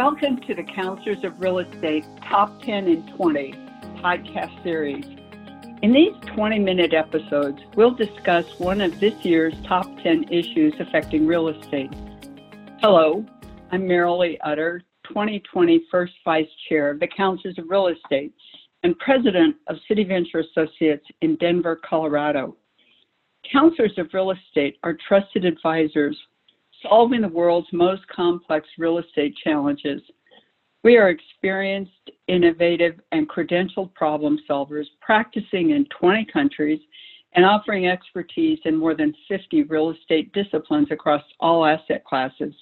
Welcome to the Counselors of Real Estate Top 10 in 20 podcast series. In these 20 minute episodes, we'll discuss one of this year's top 10 issues affecting real estate. Hello, I'm Marilee Utter, 2020 First Vice Chair of the Counselors of Real Estate and President of City Venture Associates in Denver, Colorado. Counselors of Real Estate are trusted advisors solving the world's most complex real estate challenges. We are experienced, innovative, and credentialed problem solvers practicing in 20 countries and offering expertise in more than 50 real estate disciplines across all asset classes.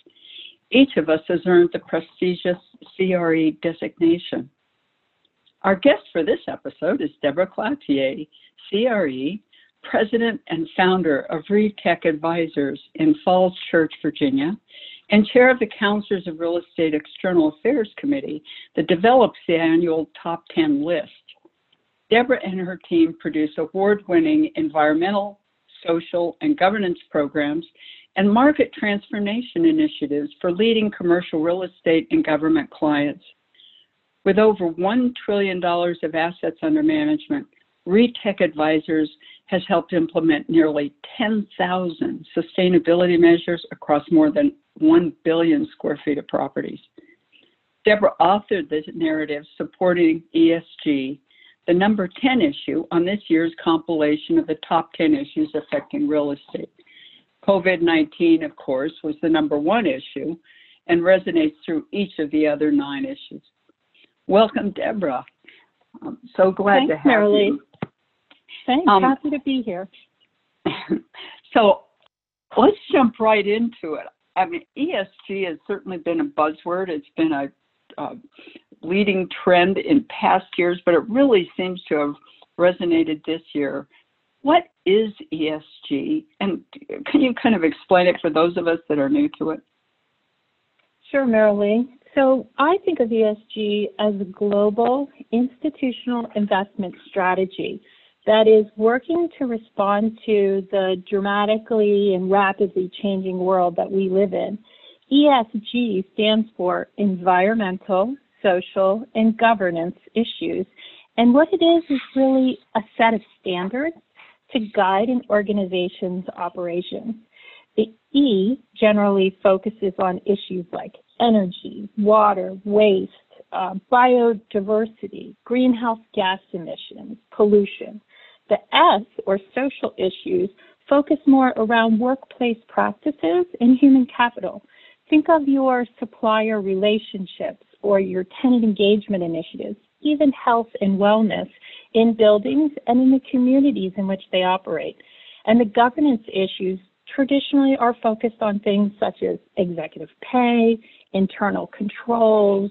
Each of us has earned the prestigious CRE designation. Our guest for this episode is Deborah Cloutier, CRE president and founder of RETech Advisors in Falls Church, Virginia, and chair of the Counselors of Real Estate External Affairs Committee that develops the annual Top 10 list. Deborah and her team produce award winning environmental, social, and governance programs and market transformation initiatives for leading commercial real estate and government clients. With over $1 trillion of assets under management, RETech Advisors has helped implement nearly 10,000 sustainability measures across more than 1 billion square feet of properties. Deborah authored the narrative supporting ESG, the number 10 issue on this year's compilation of the top 10 issues affecting real estate. COVID 19, of course, was the number one issue and resonates through each of the other nine issues. Welcome, Deborah. I'm so glad Thanks, to have Marilee. you. Thanks. Um, Happy to be here. so let's jump right into it. I mean, ESG has certainly been a buzzword. It's been a, a leading trend in past years, but it really seems to have resonated this year. What is ESG? And can you kind of explain it for those of us that are new to it? Sure, Marilee. So I think of ESG as a global institutional investment strategy that is working to respond to the dramatically and rapidly changing world that we live in. ESG stands for environmental, social, and governance issues. And what it is is really a set of standards to guide an organization's operations. The E generally focuses on issues like energy, water, waste, uh, biodiversity, greenhouse gas emissions, pollution. The S, or social issues, focus more around workplace practices and human capital. Think of your supplier relationships or your tenant engagement initiatives, even health and wellness in buildings and in the communities in which they operate. And the governance issues traditionally are focused on things such as executive pay, internal controls,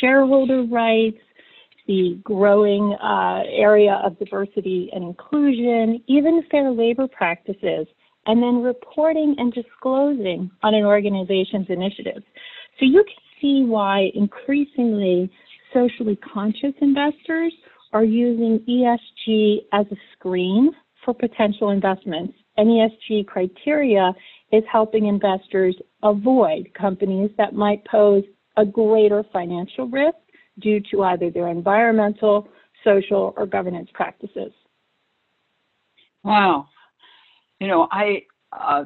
shareholder rights, the growing uh, area of diversity and inclusion, even fair labor practices, and then reporting and disclosing on an organization's initiatives. So you can see why increasingly socially conscious investors are using ESG as a screen for potential investments. And ESG criteria is helping investors avoid companies that might pose a greater financial risk due to either their environmental, social, or governance practices. Wow. You know, I uh,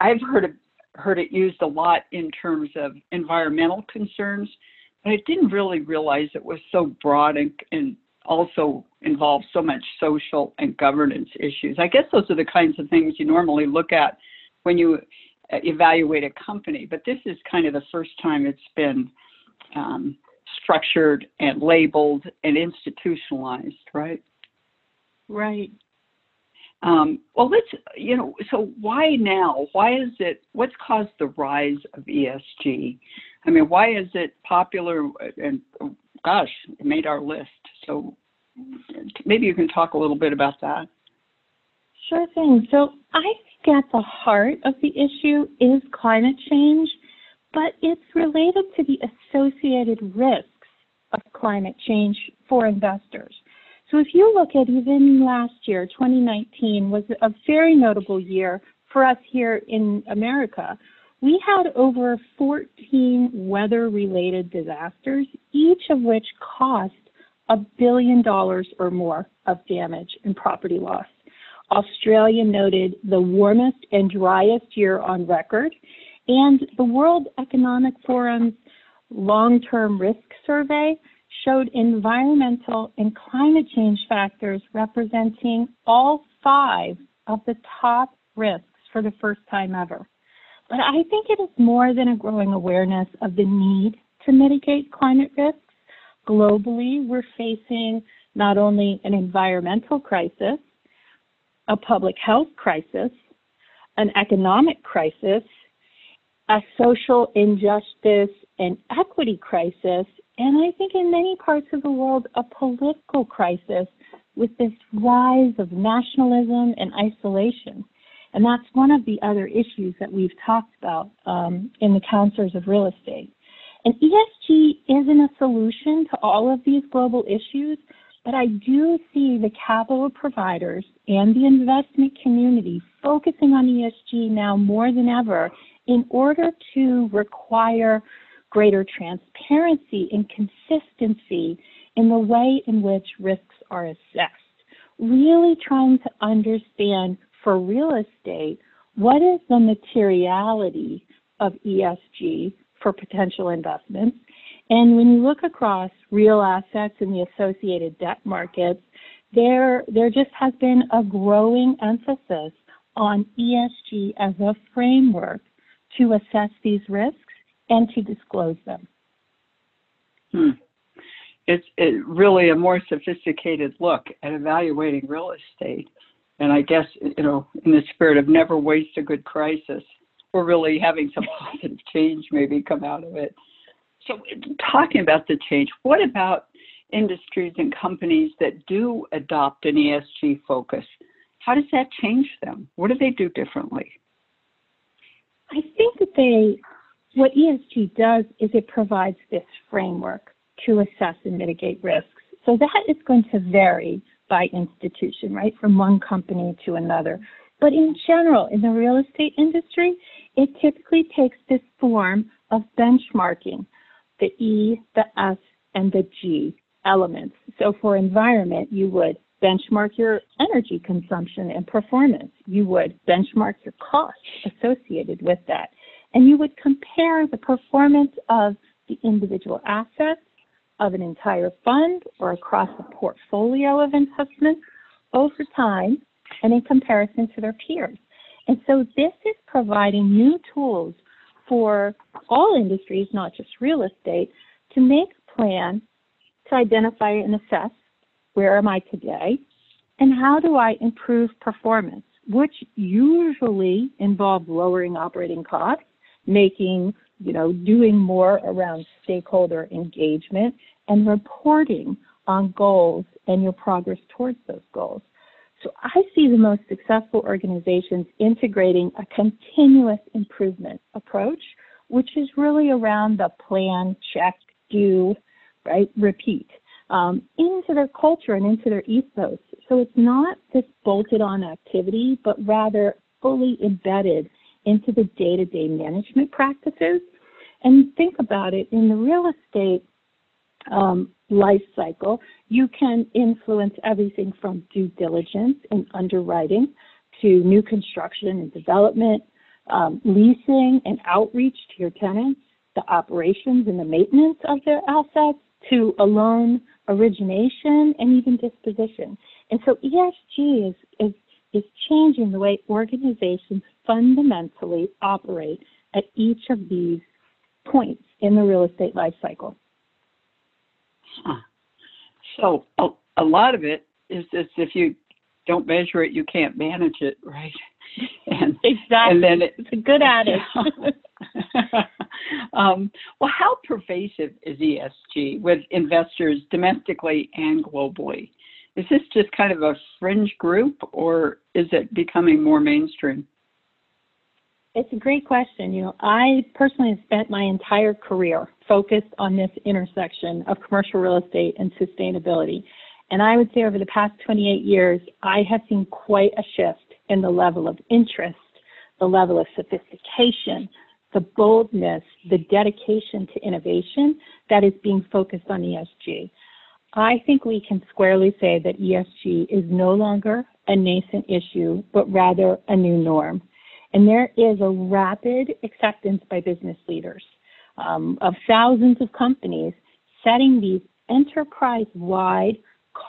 I've heard it, heard it used a lot in terms of environmental concerns, but I didn't really realize it was so broad and, and also involves so much social and governance issues. I guess those are the kinds of things you normally look at when you uh, evaluate a company, but this is kind of the first time it's been um, structured and labeled and institutionalized, right? Right. Um, well, let's, you know, so why now? Why is it, what's caused the rise of ESG? I mean, why is it popular and, gosh, it made our list. So maybe you can talk a little bit about that. Sure thing. So I think at the heart of the issue is climate change but it's related to the associated risks of climate change for investors. So if you look at even last year, 2019 was a very notable year for us here in America, we had over 14 weather related disasters, each of which cost a billion dollars or more of damage and property loss. Australia noted the warmest and driest year on record, and the World Economic Forum's long term risk survey showed environmental and climate change factors representing all five of the top risks for the first time ever. But I think it is more than a growing awareness of the need to mitigate climate risks. Globally, we're facing not only an environmental crisis, a public health crisis, an economic crisis, a social injustice and equity crisis, and I think in many parts of the world, a political crisis with this rise of nationalism and isolation. And that's one of the other issues that we've talked about um, in the counselors of real estate. And ESG isn't a solution to all of these global issues, but I do see the capital providers and the investment community focusing on ESG now more than ever in order to require greater transparency and consistency in the way in which risks are assessed. Really trying to understand for real estate what is the materiality of ESG for potential investments. And when you look across real assets and the associated debt markets, there, there just has been a growing emphasis on ESG as a framework to assess these risks and to disclose them. Hmm. It's it really a more sophisticated look at evaluating real estate. And I guess, you know, in the spirit of never waste a good crisis, we're really having some positive change maybe come out of it. So, talking about the change, what about industries and companies that do adopt an ESG focus? How does that change them? What do they do differently? I think that they, what ESG does is it provides this framework to assess and mitigate risks. So that is going to vary by institution, right, from one company to another. But in general, in the real estate industry, it typically takes this form of benchmarking the E, the S, and the G elements. So for environment, you would benchmark your energy consumption and performance. You would benchmark your costs associated with that. And you would compare the performance of the individual assets of an entire fund or across a portfolio of investments over time and in comparison to their peers. And so this is providing new tools for all industries, not just real estate, to make a plan to identify and assess where am I today and how do I improve performance, which usually involve lowering operating costs, making, you know, doing more around stakeholder engagement and reporting on goals and your progress towards those goals. So I see the most successful organizations integrating a continuous improvement approach, which is really around the plan, check, do, right, repeat, um, into their culture and into their ethos. So it's not this bolted on activity, but rather fully embedded into the day to day management practices. And think about it in the real estate um, life cycle, you can influence everything from due diligence and underwriting to new construction and development, um, leasing and outreach to your tenants, the operations and the maintenance of their assets, to a loan origination and even disposition. And so ESG is, is, is changing the way organizations fundamentally operate at each of these points in the real estate life cycle. Huh. So a, a lot of it is just if you don't measure it, you can't manage it, right? And exactly. And then it, it's a good adage. um, well, how pervasive is ESG with investors domestically and globally? Is this just kind of a fringe group, or is it becoming more mainstream? It's a great question. You know, I personally have spent my entire career focused on this intersection of commercial real estate and sustainability. And I would say over the past 28 years, I have seen quite a shift in the level of interest, the level of sophistication, the boldness, the dedication to innovation that is being focused on ESG. I think we can squarely say that ESG is no longer a nascent issue, but rather a new norm. And there is a rapid acceptance by business leaders um, of thousands of companies setting these enterprise wide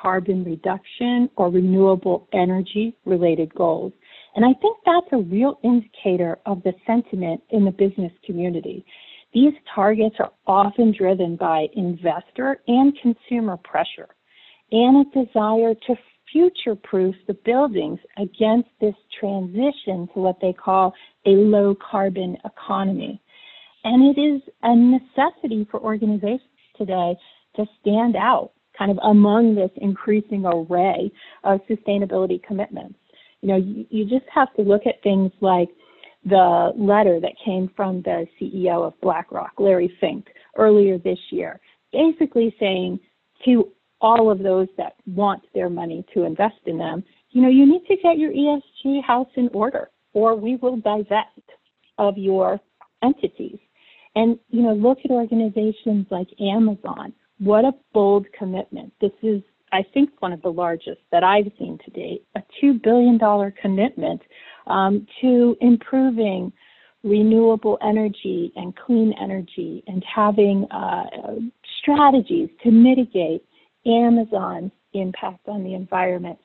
carbon reduction or renewable energy related goals. And I think that's a real indicator of the sentiment in the business community. These targets are often driven by investor and consumer pressure and a desire to future proof the buildings against this transition to what they call a low carbon economy. And it is a necessity for organizations today to stand out kind of among this increasing array of sustainability commitments. You know, you, you just have to look at things like the letter that came from the CEO of BlackRock, Larry Fink, earlier this year, basically saying to all of those that want their money to invest in them, you know, you need to get your ESG house in order or we will divest of your entities. And, you know, look at organizations like Amazon. What a bold commitment. This is, I think, one of the largest that I've seen to date, a $2 billion commitment um, to improving renewable energy and clean energy and having uh, strategies to mitigate Amazon's impact on the environment.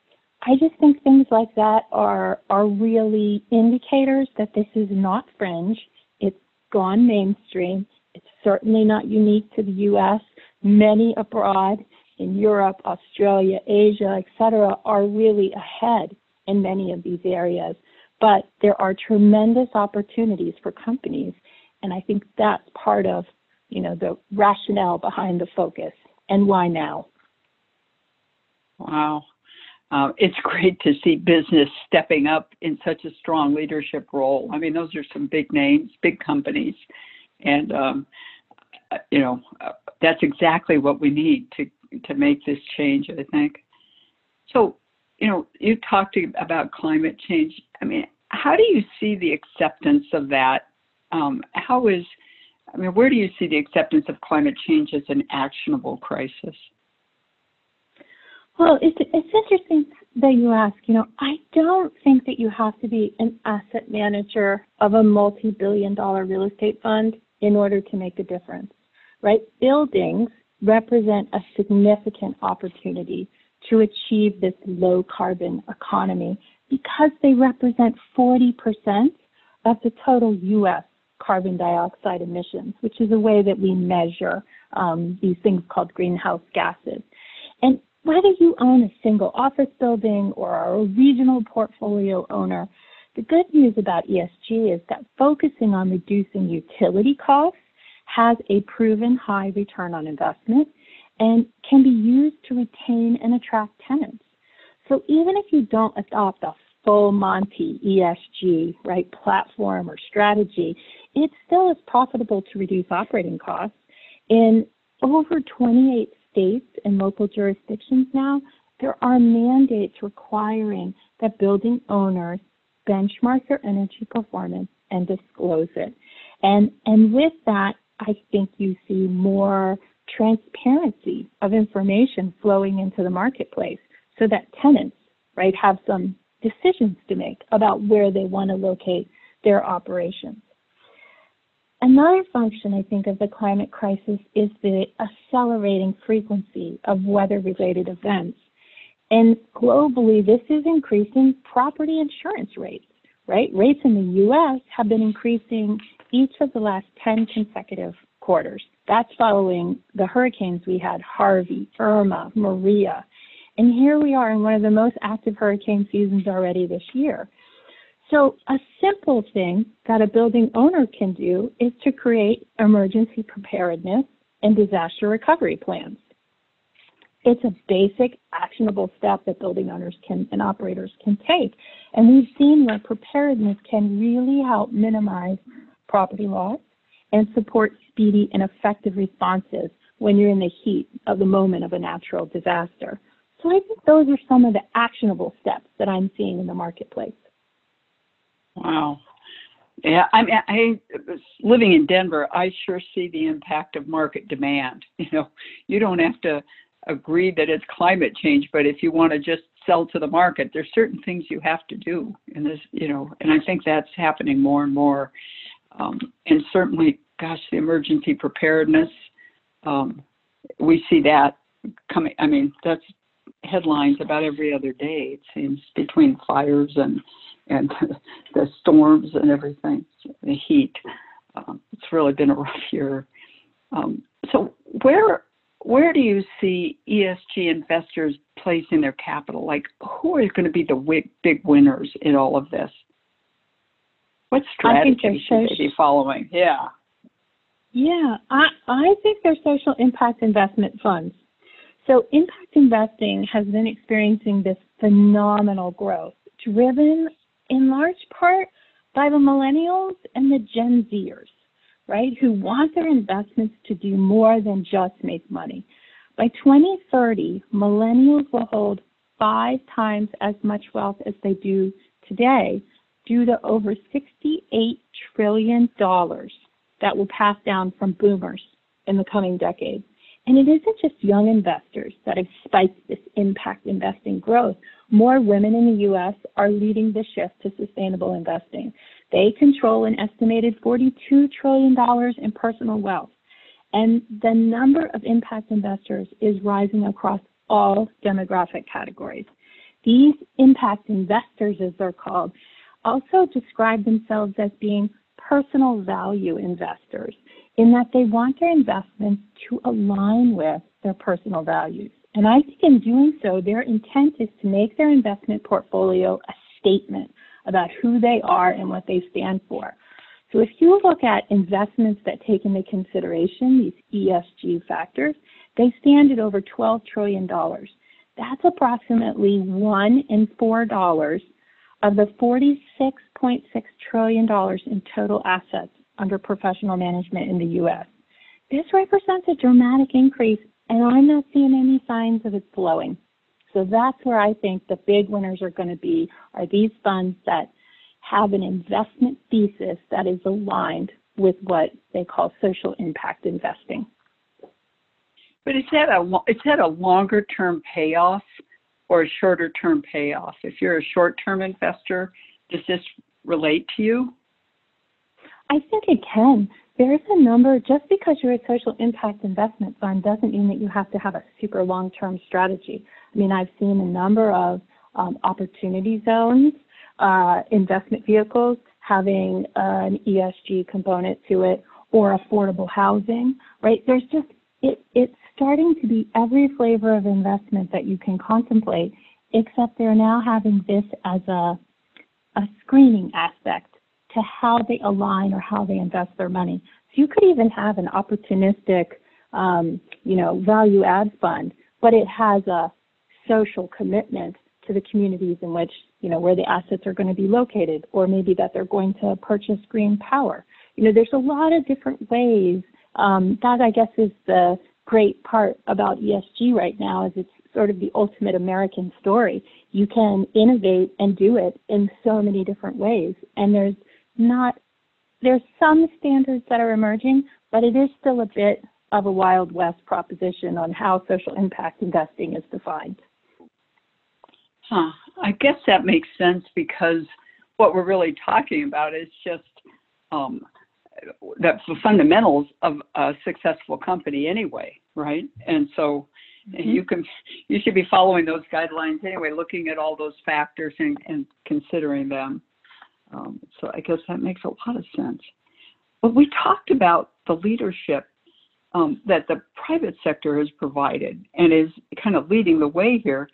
I just think things like that are are really indicators that this is not fringe. It's gone mainstream. It's certainly not unique to the U.S. Many abroad in Europe, Australia, Asia, etc., are really ahead in many of these areas. But there are tremendous opportunities for companies, and I think that's part of you know the rationale behind the focus and why now. Wow. Uh, it's great to see business stepping up in such a strong leadership role. I mean, those are some big names, big companies, and um, you know uh, that's exactly what we need to to make this change. I think. So, you know, you talked about climate change. I mean, how do you see the acceptance of that? Um, how is, I mean, where do you see the acceptance of climate change as an actionable crisis? Well, it's, it's interesting that you ask. You know, I don't think that you have to be an asset manager of a multi billion dollar real estate fund in order to make a difference, right? Buildings represent a significant opportunity to achieve this low carbon economy because they represent 40% of the total U.S. carbon dioxide emissions, which is a way that we measure um, these things called greenhouse gases. And whether you own a single office building or are a regional portfolio owner, the good news about ESG is that focusing on reducing utility costs has a proven high return on investment and can be used to retain and attract tenants. So even if you don't adopt a full Monty ESG, right, platform or strategy, it still is profitable to reduce operating costs. In over 28 states and local jurisdictions now, there are mandates requiring that building owners benchmark their energy performance and disclose it. And, and with that, I think you see more transparency of information flowing into the marketplace so that tenants, right, have some decisions to make about where they want to locate their operations. Another function, I think, of the climate crisis is the accelerating frequency of weather related events. And globally, this is increasing property insurance rates, right? Rates in the US have been increasing each of the last 10 consecutive quarters. That's following the hurricanes we had Harvey, Irma, Maria. And here we are in one of the most active hurricane seasons already this year. So, a simple thing that a building owner can do is to create emergency preparedness and disaster recovery plans. It's a basic, actionable step that building owners can and operators can take. And we've seen where preparedness can really help minimize property loss and support speedy and effective responses when you're in the heat of the moment of a natural disaster. So I think those are some of the actionable steps that I'm seeing in the marketplace. Wow. Yeah, I mean, I living in Denver, I sure see the impact of market demand. You know, you don't have to agree that it's climate change, but if you want to just sell to the market, there's certain things you have to do, and this, you know, and I think that's happening more and more. Um, and certainly, gosh, the emergency preparedness, um, we see that coming. I mean, that's headlines about every other day. It seems between fires and and the storms and everything, the heat. Um, it's really been a rough year. Um, so where where do you see ESG investors placing their capital? Like, who are going to be the big winners in all of this? What strategy should they be following? Yeah. Yeah, I, I think they're social impact investment funds. So, impact investing has been experiencing this phenomenal growth, driven in large part by the millennials and the Gen Zers right, who want their investments to do more than just make money. By 2030, millennials will hold five times as much wealth as they do today due to over $68 trillion that will pass down from boomers in the coming decade. And it isn't just young investors that have spiked this impact investing growth. More women in the U.S. are leading the shift to sustainable investing. They control an estimated $42 trillion in personal wealth. And the number of impact investors is rising across all demographic categories. These impact investors, as they're called, also describe themselves as being personal value investors in that they want their investments to align with their personal values. And I think in doing so, their intent is to make their investment portfolio a statement about who they are and what they stand for. So if you look at investments that take into consideration these ESG factors, they stand at over $12 trillion. That's approximately one in four dollars of the $46.6 trillion in total assets under professional management in the U.S. This represents a dramatic increase, and I'm not seeing any signs of it slowing. So that's where I think the big winners are going to be are these funds that have an investment thesis that is aligned with what they call social impact investing. But is that a is that a longer term payoff or a shorter term payoff? If you're a short term investor, does this relate to you? I think it can. There's a number, just because you're a social impact investment fund doesn't mean that you have to have a super long term strategy. I mean, I've seen a number of um, opportunity zones, uh, investment vehicles having an ESG component to it or affordable housing, right? There's just, it, it's starting to be every flavor of investment that you can contemplate, except they're now having this as a, a screening aspect to how they align or how they invest their money. So you could even have an opportunistic, um, you know, value add fund, but it has a social commitment to the communities in which, you know, where the assets are going to be located, or maybe that they're going to purchase green power. You know, there's a lot of different ways. Um, that I guess is the great part about ESG right now is it's sort of the ultimate American story. You can innovate and do it in so many different ways, and there's not there's some standards that are emerging, but it is still a bit of a wild west proposition on how social impact investing is defined. Huh. I guess that makes sense because what we're really talking about is just um, the fundamentals of a successful company anyway, right? And so mm-hmm. you can you should be following those guidelines anyway, looking at all those factors and, and considering them. Um, so I guess that makes a lot of sense. But we talked about the leadership um, that the private sector has provided and is kind of leading the way here.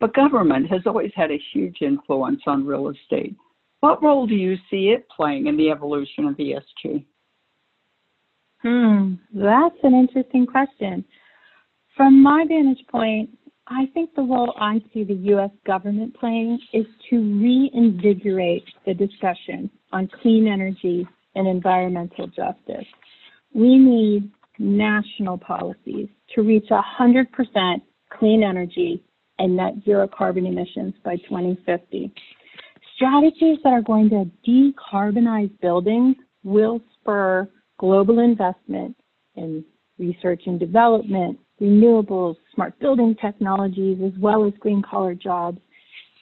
But government has always had a huge influence on real estate. What role do you see it playing in the evolution of ESG? Hmm, that's an interesting question. From my vantage point, I think the role I see the U.S. government playing is to reinvigorate the discussion on clean energy and environmental justice. We need national policies to reach 100% clean energy and net zero carbon emissions by 2050. strategies that are going to decarbonize buildings will spur global investment in research and development, renewables, smart building technologies, as well as green collar jobs,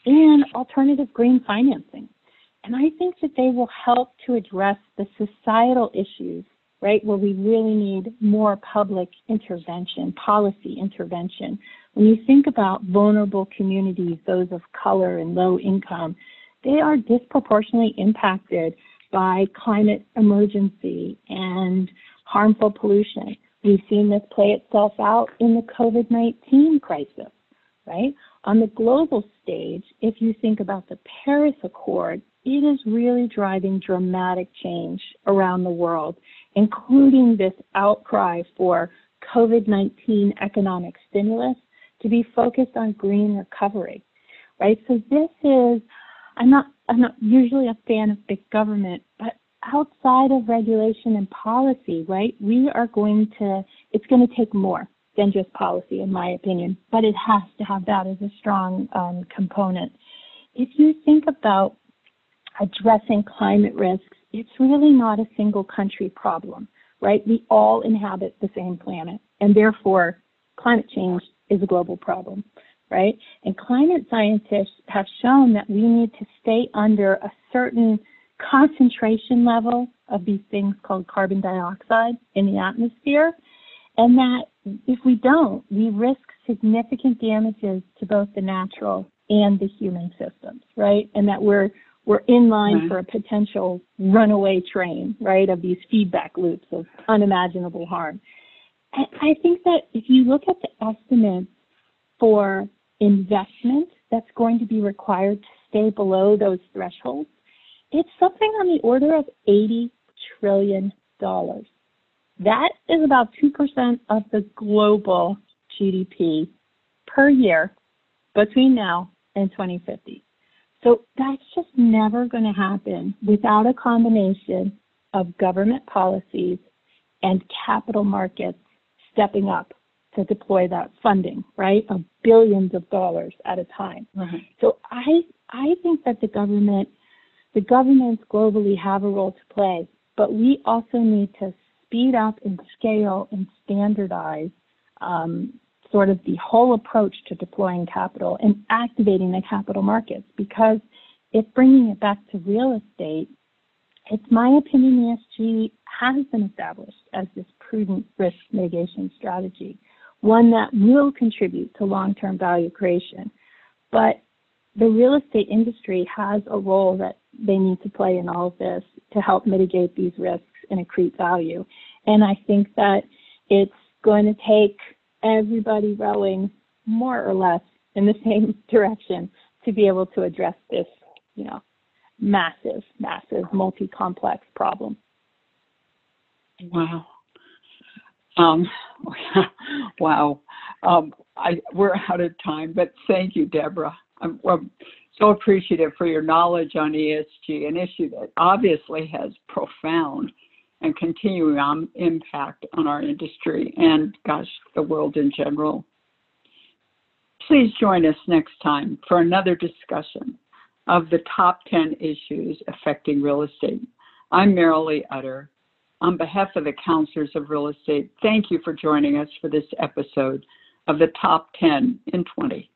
and alternative green financing. And I think that they will help to address the societal issues, right, where we really need more public intervention, policy intervention. When you think about vulnerable communities, those of color and low income, they are disproportionately impacted by climate emergency and harmful pollution. We've seen this play itself out in the COVID 19 crisis, right? On the global stage, if you think about the Paris Accord, it is really driving dramatic change around the world, including this outcry for COVID 19 economic stimulus to be focused on green recovery, right? So this is, I'm not, I'm not usually a fan of big government, but outside of regulation and policy, right, we are going to, it's going to take more than just policy, in my opinion, but it has to have that as a strong um, component. If you think about addressing climate risks, it's really not a single country problem, right? We all inhabit the same planet, and therefore, climate change is a global problem, right? And climate scientists have shown that we need to stay under a certain concentration level of these things called carbon dioxide in the atmosphere, and that if we don't, we risk significant damages to both the natural and the human systems, right? And that we're we're in line right. for a potential runaway train, right, of these feedback loops of unimaginable harm. And I think that if you look at the estimates for investment that's going to be required to stay below those thresholds, it's something on the order of $80 trillion. That is about 2% of the global GDP per year between now and 2050. So that's just never going to happen without a combination of government policies and capital markets stepping up to deploy that funding, right? Of billions of dollars at a time. So I I think that the government the governments globally have a role to play, but we also need to speed up and scale and standardize um, sort of the whole approach to deploying capital and activating the capital markets because if bringing it back to real estate, it's my opinion ESG has been established as this prudent risk mitigation strategy, one that will contribute to long-term value creation. But the real estate industry has a role that they need to play in all of this to help mitigate these risks and accrete value. And I think that it's going to take everybody rowing more or less in the same direction to be able to address this, you know, massive, massive, multi-complex problem. Wow. Um, wow. Um, I, we're out of time, but thank you, Deborah. I'm, I'm so appreciative for your knowledge on ESG, an issue that obviously has profound and continuing impact on our industry and, gosh, the world in general. Please join us next time for another discussion of the top 10 issues affecting real estate. I'm Marilee Utter. On behalf of the Counselors of Real Estate, thank you for joining us for this episode of the Top 10 in 20.